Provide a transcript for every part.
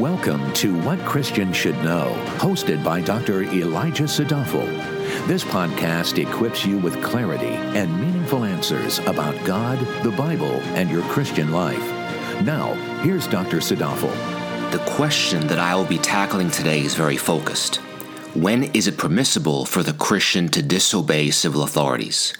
Welcome to What Christians Should Know, hosted by Dr. Elijah Sadafel. This podcast equips you with clarity and meaningful answers about God, the Bible, and your Christian life. Now, here's Dr. Sadafel. The question that I will be tackling today is very focused. When is it permissible for the Christian to disobey civil authorities?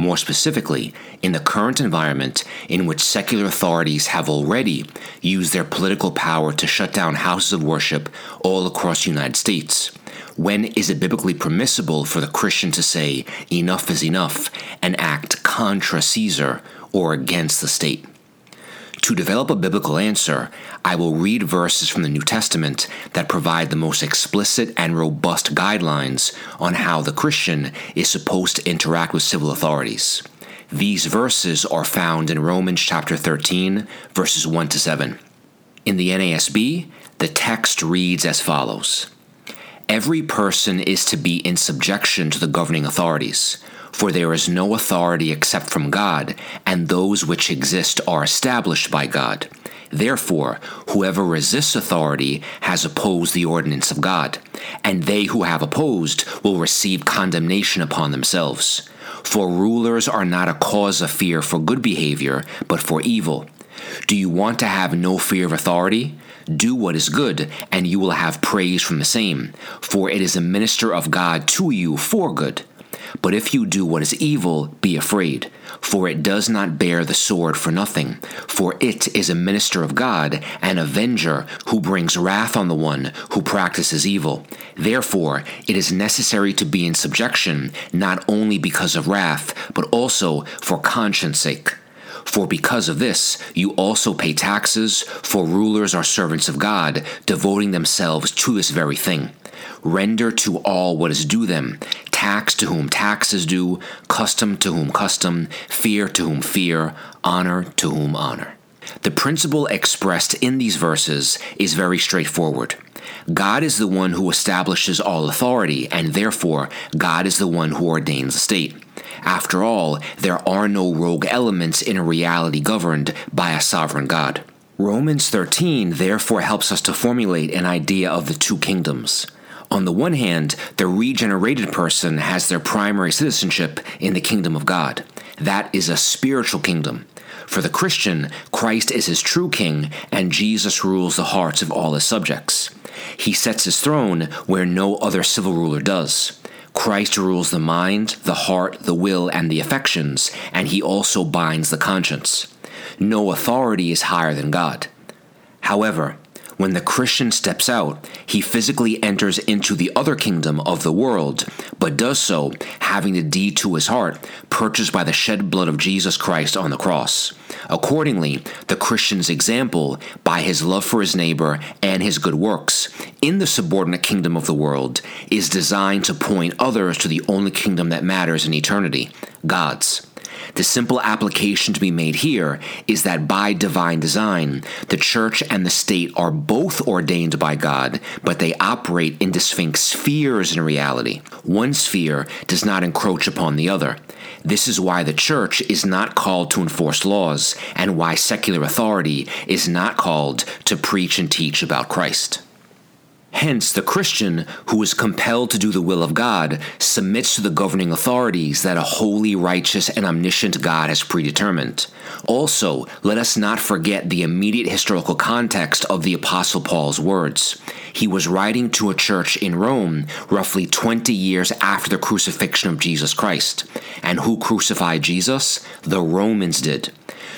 More specifically, in the current environment in which secular authorities have already used their political power to shut down houses of worship all across the United States. When is it biblically permissible for the Christian to say, enough is enough, and act contra Caesar or against the state? To develop a biblical answer, I will read verses from the New Testament that provide the most explicit and robust guidelines on how the Christian is supposed to interact with civil authorities. These verses are found in Romans chapter 13, verses 1 to 7. In the NASB, the text reads as follows Every person is to be in subjection to the governing authorities for there is no authority except from God, and those which exist are established by God. Therefore, whoever resists authority has opposed the ordinance of God, and they who have opposed will receive condemnation upon themselves. For rulers are not a cause of fear for good behavior, but for evil. Do you want to have no fear of authority? Do what is good, and you will have praise from the same, for it is a minister of God to you for good. But if you do what is evil, be afraid, for it does not bear the sword for nothing, for it is a minister of God, an avenger who brings wrath on the one who practices evil. Therefore, it is necessary to be in subjection, not only because of wrath, but also for conscience sake. For because of this, you also pay taxes, for rulers are servants of God, devoting themselves to this very thing. Render to all what is due them tax to whom tax is due, custom to whom custom, fear to whom fear, honor to whom honor. The principle expressed in these verses is very straightforward. God is the one who establishes all authority, and therefore, God is the one who ordains the state. After all, there are no rogue elements in a reality governed by a sovereign God. Romans 13 therefore helps us to formulate an idea of the two kingdoms. On the one hand, the regenerated person has their primary citizenship in the kingdom of God. That is a spiritual kingdom. For the Christian, Christ is his true king, and Jesus rules the hearts of all his subjects. He sets his throne where no other civil ruler does. Christ rules the mind, the heart, the will, and the affections, and he also binds the conscience. No authority is higher than God. However, when the Christian steps out, he physically enters into the other kingdom of the world, but does so having the deed to his heart purchased by the shed blood of Jesus Christ on the cross. Accordingly, the Christian's example, by his love for his neighbor and his good works, in the subordinate kingdom of the world, is designed to point others to the only kingdom that matters in eternity God's. The simple application to be made here is that by divine design, the church and the state are both ordained by God, but they operate in distinct spheres in reality. One sphere does not encroach upon the other. This is why the church is not called to enforce laws, and why secular authority is not called to preach and teach about Christ. Hence, the Christian who is compelled to do the will of God submits to the governing authorities that a holy, righteous, and omniscient God has predetermined. Also, let us not forget the immediate historical context of the Apostle Paul's words. He was writing to a church in Rome roughly 20 years after the crucifixion of Jesus Christ. And who crucified Jesus? The Romans did.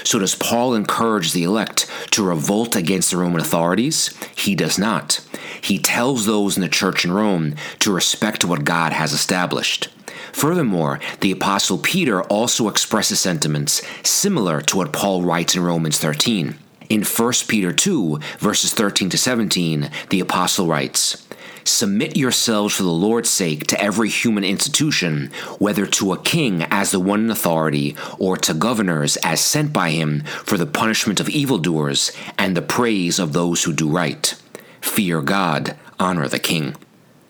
So, does Paul encourage the elect to revolt against the Roman authorities? He does not. He tells those in the church in Rome to respect what God has established. Furthermore, the Apostle Peter also expresses sentiments similar to what Paul writes in Romans 13. In 1 Peter 2, verses 13 to 17, the Apostle writes, Submit yourselves for the Lord's sake to every human institution, whether to a king as the one in authority, or to governors as sent by him for the punishment of evildoers and the praise of those who do right. Fear God, honor the king.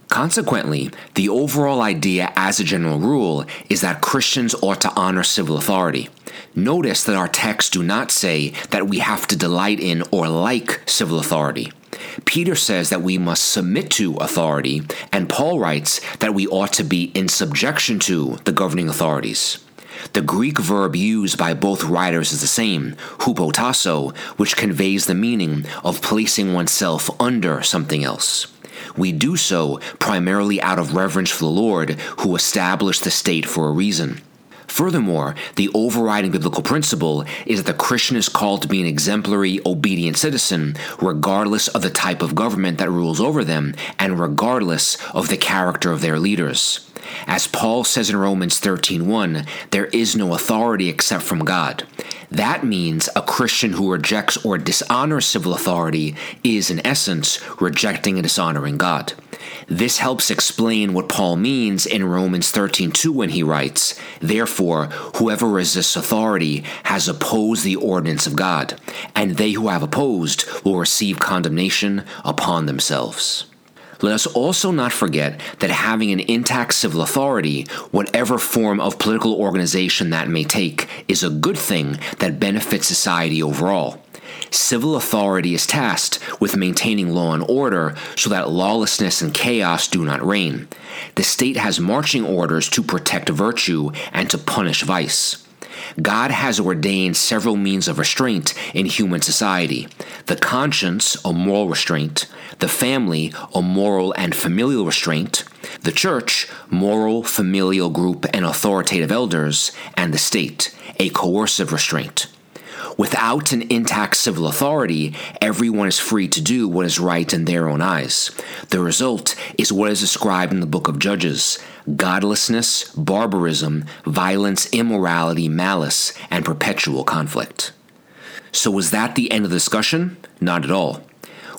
Consequently, the overall idea as a general rule is that Christians ought to honor civil authority. Notice that our texts do not say that we have to delight in or like civil authority. Peter says that we must submit to authority, and Paul writes that we ought to be in subjection to the governing authorities. The Greek verb used by both writers is the same, hupotasso, which conveys the meaning of placing oneself under something else. We do so primarily out of reverence for the Lord, who established the state for a reason. Furthermore, the overriding biblical principle is that the Christian is called to be an exemplary, obedient citizen, regardless of the type of government that rules over them and regardless of the character of their leaders. As Paul says in Romans 13:1, there is no authority except from God. That means a Christian who rejects or dishonors civil authority is, in essence, rejecting and dishonoring God. This helps explain what Paul means in Romans 13:2 when he writes, "Therefore, whoever resists authority has opposed the ordinance of God, and they who have opposed will receive condemnation upon themselves." Let us also not forget that having an intact civil authority, whatever form of political organization that may take, is a good thing that benefits society overall. Civil authority is tasked with maintaining law and order so that lawlessness and chaos do not reign. The state has marching orders to protect virtue and to punish vice. God has ordained several means of restraint in human society. The conscience, a moral restraint, the family, a moral and familial restraint, the church, moral, familial group, and authoritative elders, and the state, a coercive restraint. Without an intact civil authority, everyone is free to do what is right in their own eyes. The result is what is described in the book of Judges godlessness, barbarism, violence, immorality, malice, and perpetual conflict. So, was that the end of the discussion? Not at all.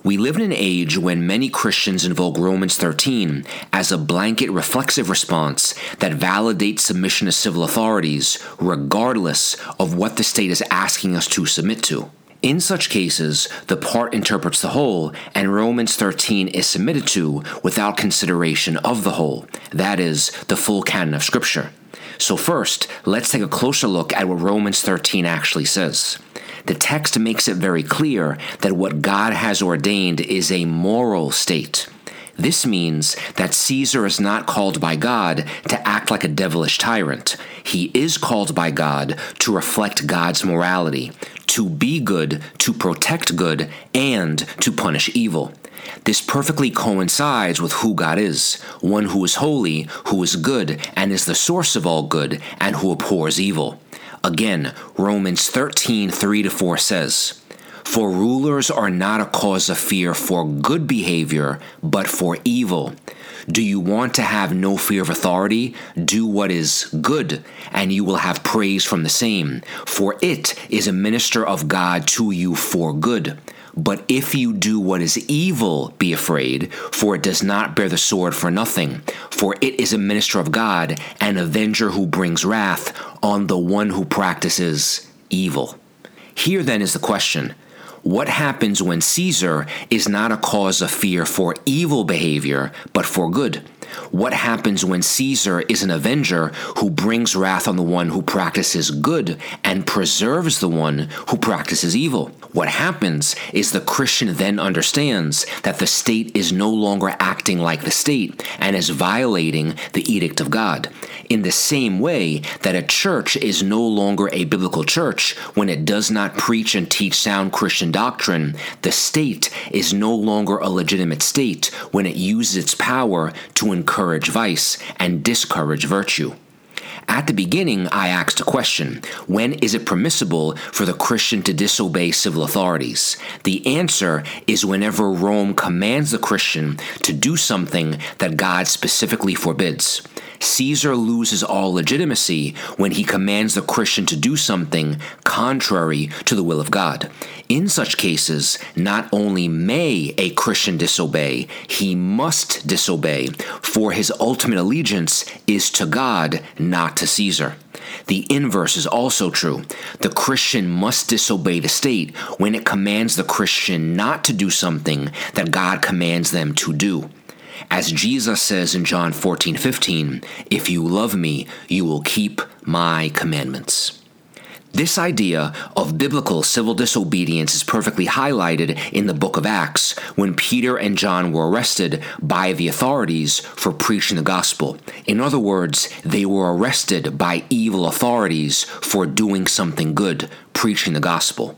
We live in an age when many Christians invoke Romans 13 as a blanket reflexive response that validates submission to civil authorities, regardless of what the state is asking us to submit to. In such cases, the part interprets the whole, and Romans 13 is submitted to without consideration of the whole, that is, the full canon of Scripture. So, first, let's take a closer look at what Romans 13 actually says the text makes it very clear that what God has ordained is a moral state. This means that Caesar is not called by God to act like a devilish tyrant. He is called by God to reflect God's morality, to be good, to protect good, and to punish evil. This perfectly coincides with who God is one who is holy, who is good, and is the source of all good, and who abhors evil. Again, Romans 13 3 to 4 says, For rulers are not a cause of fear for good behavior, but for evil. Do you want to have no fear of authority? Do what is good, and you will have praise from the same, for it is a minister of God to you for good. But if you do what is evil, be afraid, for it does not bear the sword for nothing. For it is a minister of God, an avenger who brings wrath on the one who practices evil. Here then is the question what happens when Caesar is not a cause of fear for evil behavior, but for good? What happens when Caesar is an avenger who brings wrath on the one who practices good and preserves the one who practices evil? What happens is the Christian then understands that the state is no longer acting like the state and is violating the edict of God. In the same way that a church is no longer a biblical church when it does not preach and teach sound Christian doctrine, the state is no longer a legitimate state when it uses its power to encourage vice and discourage virtue. At the beginning, I asked a question When is it permissible for the Christian to disobey civil authorities? The answer is whenever Rome commands the Christian to do something that God specifically forbids. Caesar loses all legitimacy when he commands the Christian to do something contrary to the will of God. In such cases, not only may a Christian disobey, he must disobey, for his ultimate allegiance is to God, not to Caesar. The inverse is also true. The Christian must disobey the state when it commands the Christian not to do something that God commands them to do. As Jesus says in John 14 15, if you love me, you will keep my commandments. This idea of biblical civil disobedience is perfectly highlighted in the book of Acts when Peter and John were arrested by the authorities for preaching the gospel. In other words, they were arrested by evil authorities for doing something good, preaching the gospel.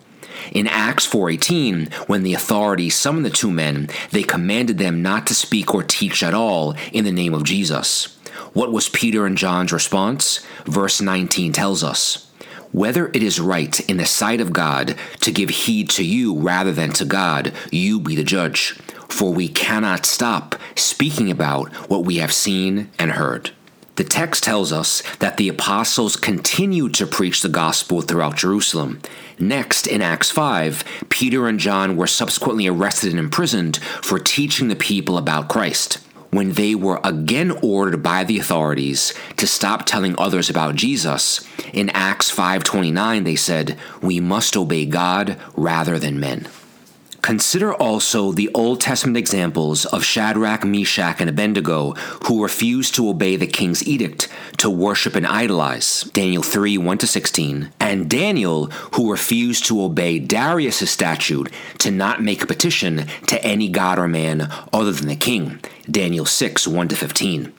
In Acts 4:18, when the authorities summoned the two men, they commanded them not to speak or teach at all in the name of Jesus. What was Peter and John's response? Verse 19 tells us whether it is right in the sight of God to give heed to you rather than to God, you be the judge. For we cannot stop speaking about what we have seen and heard. The text tells us that the apostles continued to preach the gospel throughout Jerusalem. Next, in Acts 5, Peter and John were subsequently arrested and imprisoned for teaching the people about Christ when they were again ordered by the authorities to stop telling others about Jesus, in Acts 5:29 they said, "We must obey God rather than men." Consider also the Old Testament examples of Shadrach, Meshach, and Abednego who refused to obey the king's edict to worship and idolize, Daniel 3 1 16, and Daniel who refused to obey Darius' statute to not make a petition to any god or man other than the king, Daniel 6 1 to 15.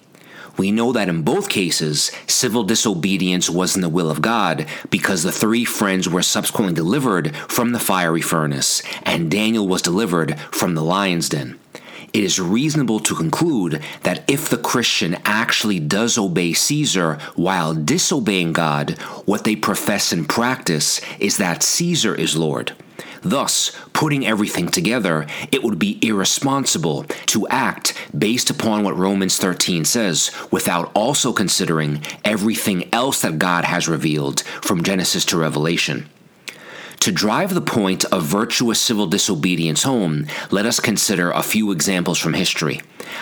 We know that in both cases, civil disobedience was in the will of God because the three friends were subsequently delivered from the fiery furnace, and Daniel was delivered from the lion's den. It is reasonable to conclude that if the Christian actually does obey Caesar while disobeying God, what they profess in practice is that Caesar is Lord. Thus, putting everything together, it would be irresponsible to act based upon what Romans 13 says without also considering everything else that God has revealed from Genesis to Revelation. To drive the point of virtuous civil disobedience home, let us consider a few examples from history.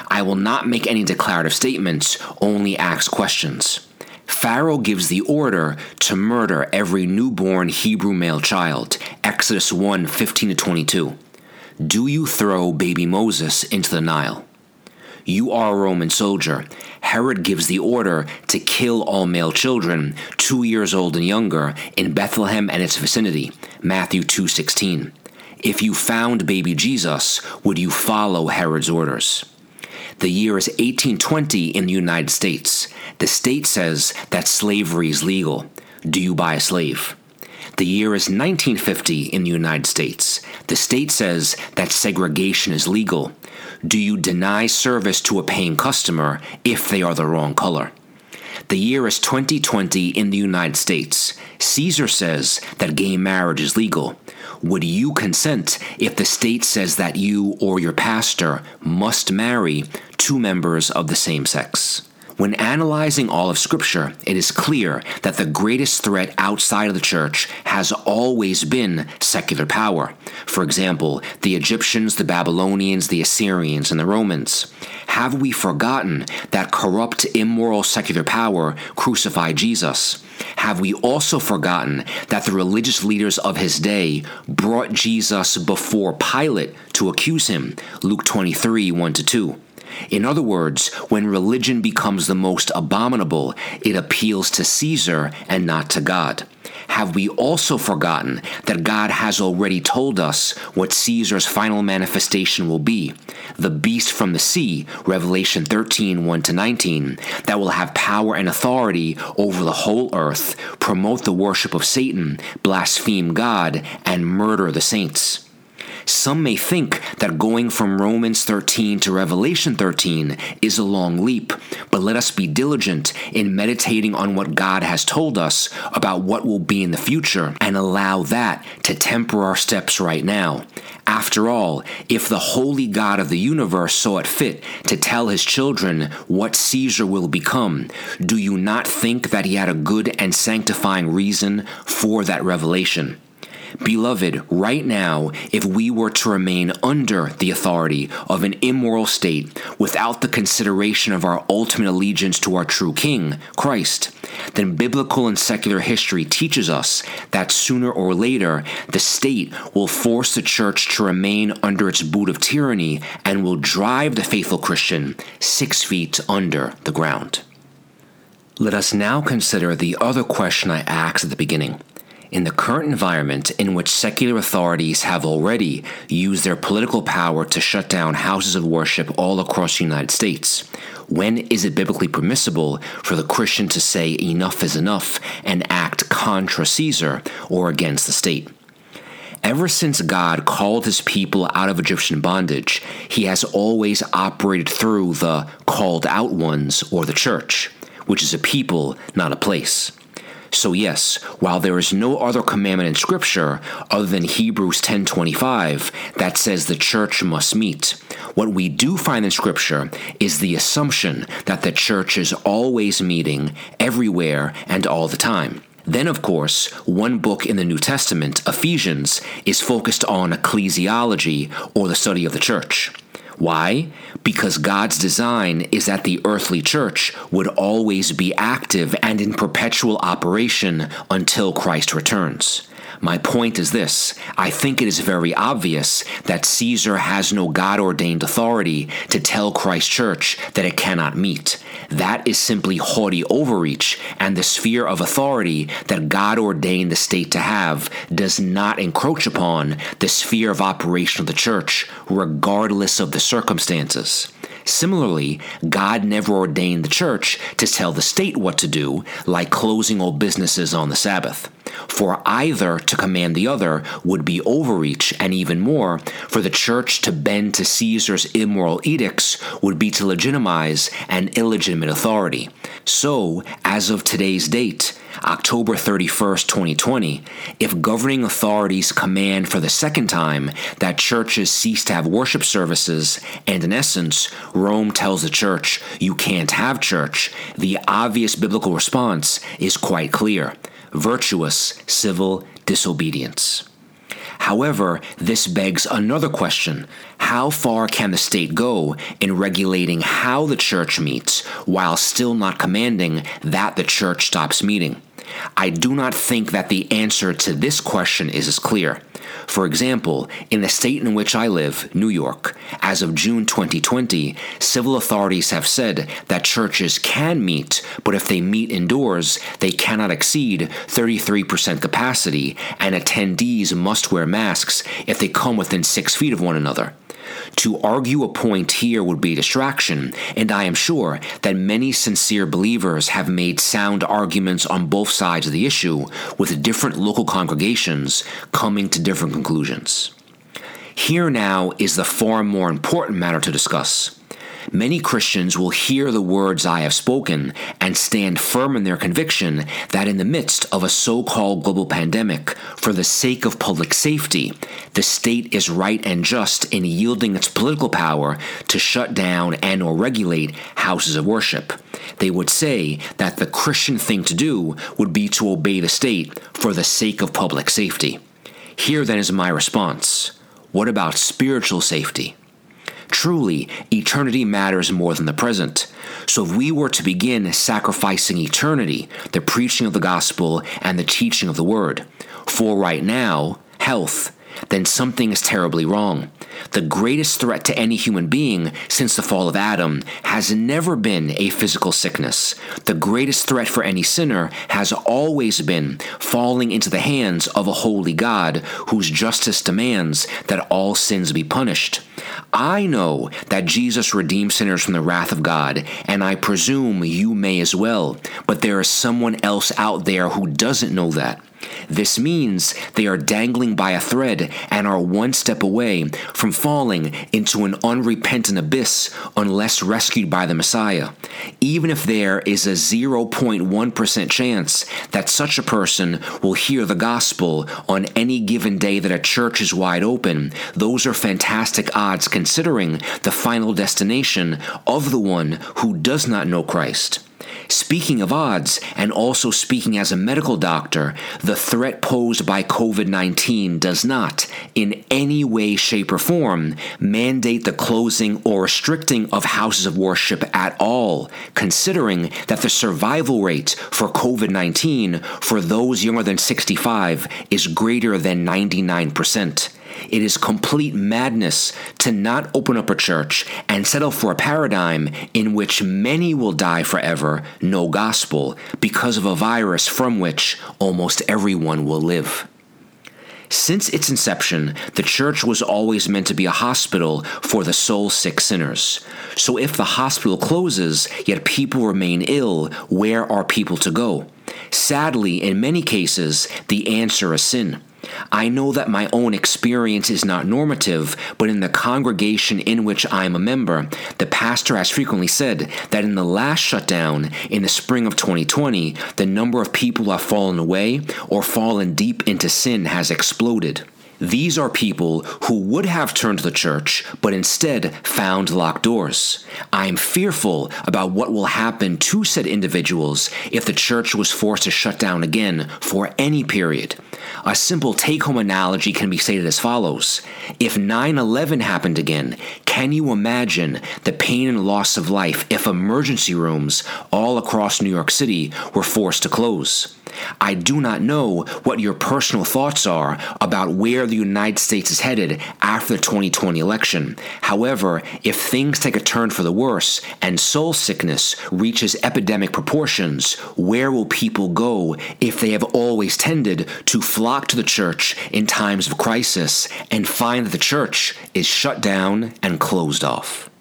I will not make any declarative statements, only ask questions. Pharaoh gives the order to murder every newborn Hebrew male child. Exodus 1 15 to 22. Do you throw baby Moses into the Nile? You are a Roman soldier. Herod gives the order to kill all male children, two years old and younger, in Bethlehem and its vicinity. Matthew 2:16. If you found baby Jesus, would you follow Herod's orders? The year is 1820 in the United States. The state says that slavery is legal. Do you buy a slave? The year is 1950 in the United States. The state says that segregation is legal. Do you deny service to a paying customer if they are the wrong color? The year is 2020 in the United States. Caesar says that gay marriage is legal. Would you consent if the state says that you or your pastor must marry two members of the same sex? When analyzing all of Scripture, it is clear that the greatest threat outside of the church has always been secular power. For example, the Egyptians, the Babylonians, the Assyrians, and the Romans. Have we forgotten that corrupt, immoral secular power crucified Jesus? Have we also forgotten that the religious leaders of his day brought Jesus before Pilate to accuse him? Luke 23 1 2. In other words, when religion becomes the most abominable, it appeals to Caesar and not to God. Have we also forgotten that God has already told us what Caesar's final manifestation will be? The beast from the sea, Revelation 13 1 19, that will have power and authority over the whole earth, promote the worship of Satan, blaspheme God, and murder the saints. Some may think that going from Romans 13 to Revelation 13 is a long leap, but let us be diligent in meditating on what God has told us about what will be in the future and allow that to temper our steps right now. After all, if the holy God of the universe saw it fit to tell his children what Caesar will become, do you not think that he had a good and sanctifying reason for that revelation? Beloved, right now, if we were to remain under the authority of an immoral state without the consideration of our ultimate allegiance to our true King, Christ, then biblical and secular history teaches us that sooner or later the state will force the church to remain under its boot of tyranny and will drive the faithful Christian six feet under the ground. Let us now consider the other question I asked at the beginning in the current environment in which secular authorities have already used their political power to shut down houses of worship all across the United States, when is it biblically permissible for the Christian to say enough is enough and act contra Caesar or against the state? Ever since God called his people out of Egyptian bondage, he has always operated through the called out ones or the church, which is a people, not a place. So yes, while there is no other commandment in scripture other than Hebrews 10:25 that says the church must meet, what we do find in scripture is the assumption that the church is always meeting everywhere and all the time. Then, of course, one book in the New Testament, Ephesians, is focused on ecclesiology or the study of the church. Why? Because God's design is that the earthly church would always be active and in perpetual operation until Christ returns. My point is this I think it is very obvious that Caesar has no God ordained authority to tell Christ Church that it cannot meet. That is simply haughty overreach, and the sphere of authority that God ordained the state to have does not encroach upon the sphere of operation of the church, regardless of the circumstances. Similarly, God never ordained the church to tell the state what to do, like closing all businesses on the Sabbath. For either to command the other would be overreach, and even more, for the church to bend to Caesar's immoral edicts would be to legitimize an illegitimate authority. So, as of today's date, October 31st, 2020, if governing authorities command for the second time that churches cease to have worship services, and in essence, Rome tells the church you can't have church, the obvious biblical response is quite clear virtuous civil disobedience. However, this begs another question. How far can the state go in regulating how the church meets while still not commanding that the church stops meeting? I do not think that the answer to this question is as clear. For example, in the state in which I live, New York, as of June 2020, civil authorities have said that churches can meet, but if they meet indoors, they cannot exceed 33% capacity, and attendees must wear masks if they come within six feet of one another. To argue a point here would be distraction, and I am sure that many sincere believers have made sound arguments on both sides of the issue, with different local congregations coming to different conclusions. Here now is the far more important matter to discuss. Many Christians will hear the words I have spoken and stand firm in their conviction that in the midst of a so called global pandemic, for the sake of public safety, the state is right and just in yielding its political power to shut down and or regulate houses of worship. They would say that the Christian thing to do would be to obey the state for the sake of public safety. Here then is my response. What about spiritual safety? Truly, eternity matters more than the present. So if we were to begin sacrificing eternity, the preaching of the gospel, and the teaching of the word, for right now, health, then something is terribly wrong. The greatest threat to any human being since the fall of Adam has never been a physical sickness. The greatest threat for any sinner has always been falling into the hands of a holy God whose justice demands that all sins be punished. I know that Jesus redeemed sinners from the wrath of God, and I presume you may as well, but there is someone else out there who doesn't know that. This means they are dangling by a thread and are one step away from falling into an unrepentant abyss unless rescued by the Messiah. Even if there is a 0.1% chance that such a person will hear the gospel on any given day that a church is wide open, those are fantastic odds considering the final destination of the one who does not know Christ. Speaking of odds, and also speaking as a medical doctor, the threat posed by COVID 19 does not, in any way, shape, or form, mandate the closing or restricting of houses of worship at all, considering that the survival rate for COVID 19 for those younger than 65 is greater than 99%. It is complete madness to not open up a church and settle for a paradigm in which many will die forever, no gospel, because of a virus from which almost everyone will live. Since its inception, the church was always meant to be a hospital for the soul sick sinners. So if the hospital closes, yet people remain ill, where are people to go? Sadly, in many cases, the answer is sin. I know that my own experience is not normative, but in the congregation in which I am a member, the pastor has frequently said that in the last shutdown in the spring of 2020, the number of people who have fallen away or fallen deep into sin has exploded. These are people who would have turned to the church, but instead found locked doors. I am fearful about what will happen to said individuals if the church was forced to shut down again for any period. A simple take home analogy can be stated as follows If 9 11 happened again, can you imagine the pain and loss of life if emergency rooms all across New York City were forced to close? I do not know what your personal thoughts are about where the United States is headed after the 2020 election. However, if things take a turn for the worse and soul sickness reaches epidemic proportions, where will people go if they have always tended to flock to the church in times of crisis and find that the church is shut down and closed off?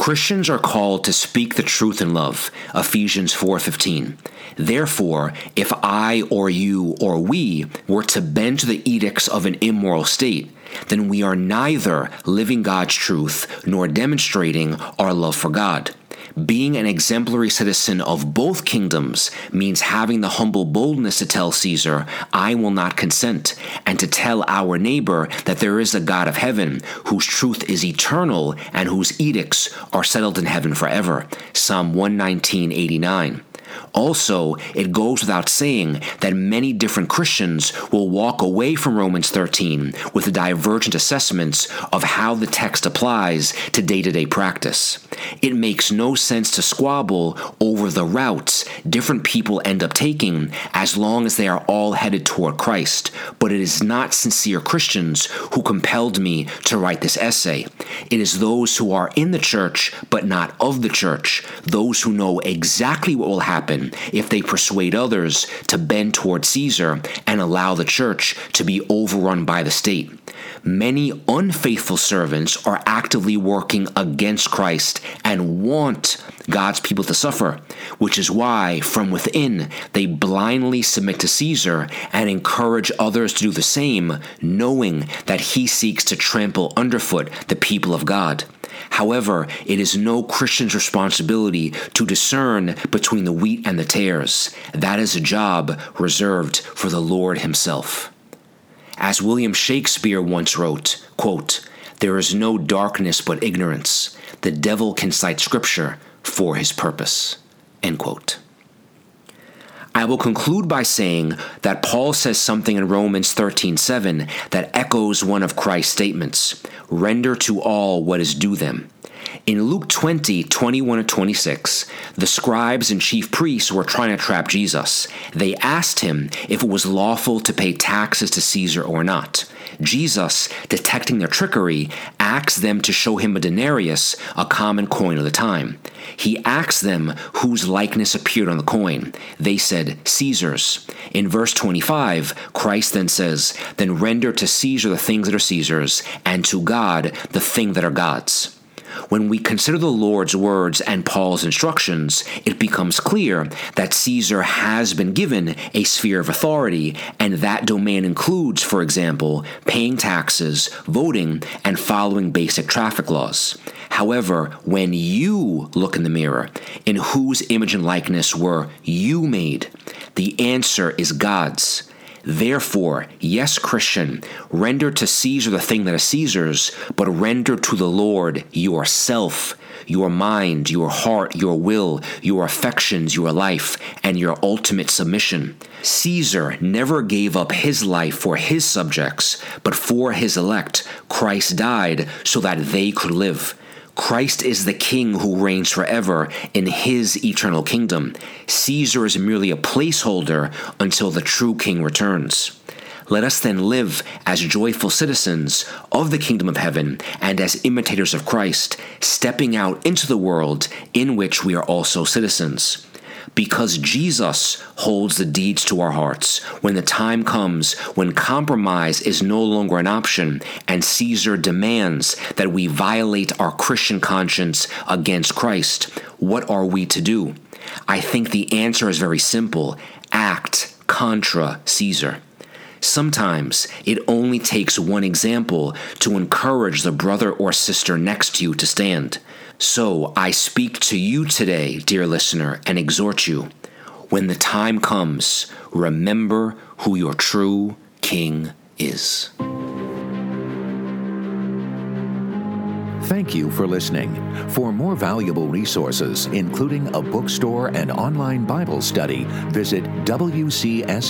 Christians are called to speak the truth in love, Ephesians 4:15. Therefore, if I or you or we were to bend to the edicts of an immoral state, then we are neither living God's truth nor demonstrating our love for God. Being an exemplary citizen of both kingdoms means having the humble boldness to tell Caesar, I will not consent, and to tell our neighbor that there is a God of heaven whose truth is eternal and whose edicts are settled in heaven forever. Psalm 119:89. Also, it goes without saying that many different Christians will walk away from Romans 13 with divergent assessments of how the text applies to day to day practice. It makes no sense to squabble over the routes different people end up taking as long as they are all headed toward Christ, but it is not sincere Christians who compelled me to write this essay. It is those who are in the church but not of the church, those who know exactly what will happen happen if they persuade others to bend toward Caesar and allow the church to be overrun by the state. Many unfaithful servants are actively working against Christ and want God's people to suffer, which is why, from within, they blindly submit to Caesar and encourage others to do the same, knowing that he seeks to trample underfoot the people of God. However, it is no Christian's responsibility to discern between the wheat and the tares. That is a job reserved for the Lord Himself. As William Shakespeare once wrote, quote, There is no darkness but ignorance. The devil can cite Scripture for his purpose. End quote. I will conclude by saying that Paul says something in Romans 13:7 that echoes one of Christ's statements, render to all what is due them. In Luke 20, 21 and 26, the scribes and chief priests were trying to trap Jesus. They asked him if it was lawful to pay taxes to Caesar or not. Jesus, detecting their trickery, asks them to show him a denarius, a common coin of the time. He asks them whose likeness appeared on the coin. They said, Caesar's. In verse 25, Christ then says, Then render to Caesar the things that are Caesar's, and to God the thing that are God's. When we consider the Lord's words and Paul's instructions, it becomes clear that Caesar has been given a sphere of authority, and that domain includes, for example, paying taxes, voting, and following basic traffic laws. However, when you look in the mirror, in whose image and likeness were you made? The answer is God's. Therefore, yes, Christian, render to Caesar the thing that is Caesar's, but render to the Lord yourself, your mind, your heart, your will, your affections, your life, and your ultimate submission. Caesar never gave up his life for his subjects, but for his elect, Christ died so that they could live. Christ is the king who reigns forever in his eternal kingdom. Caesar is merely a placeholder until the true king returns. Let us then live as joyful citizens of the kingdom of heaven and as imitators of Christ, stepping out into the world in which we are also citizens. Because Jesus holds the deeds to our hearts, when the time comes when compromise is no longer an option and Caesar demands that we violate our Christian conscience against Christ, what are we to do? I think the answer is very simple act contra Caesar. Sometimes it only takes one example to encourage the brother or sister next to you to stand. So I speak to you today, dear listener, and exhort you. When the time comes, remember who your true king is. Thank you for listening. For more valuable resources, including a bookstore and online Bible study, visit WCSK.org.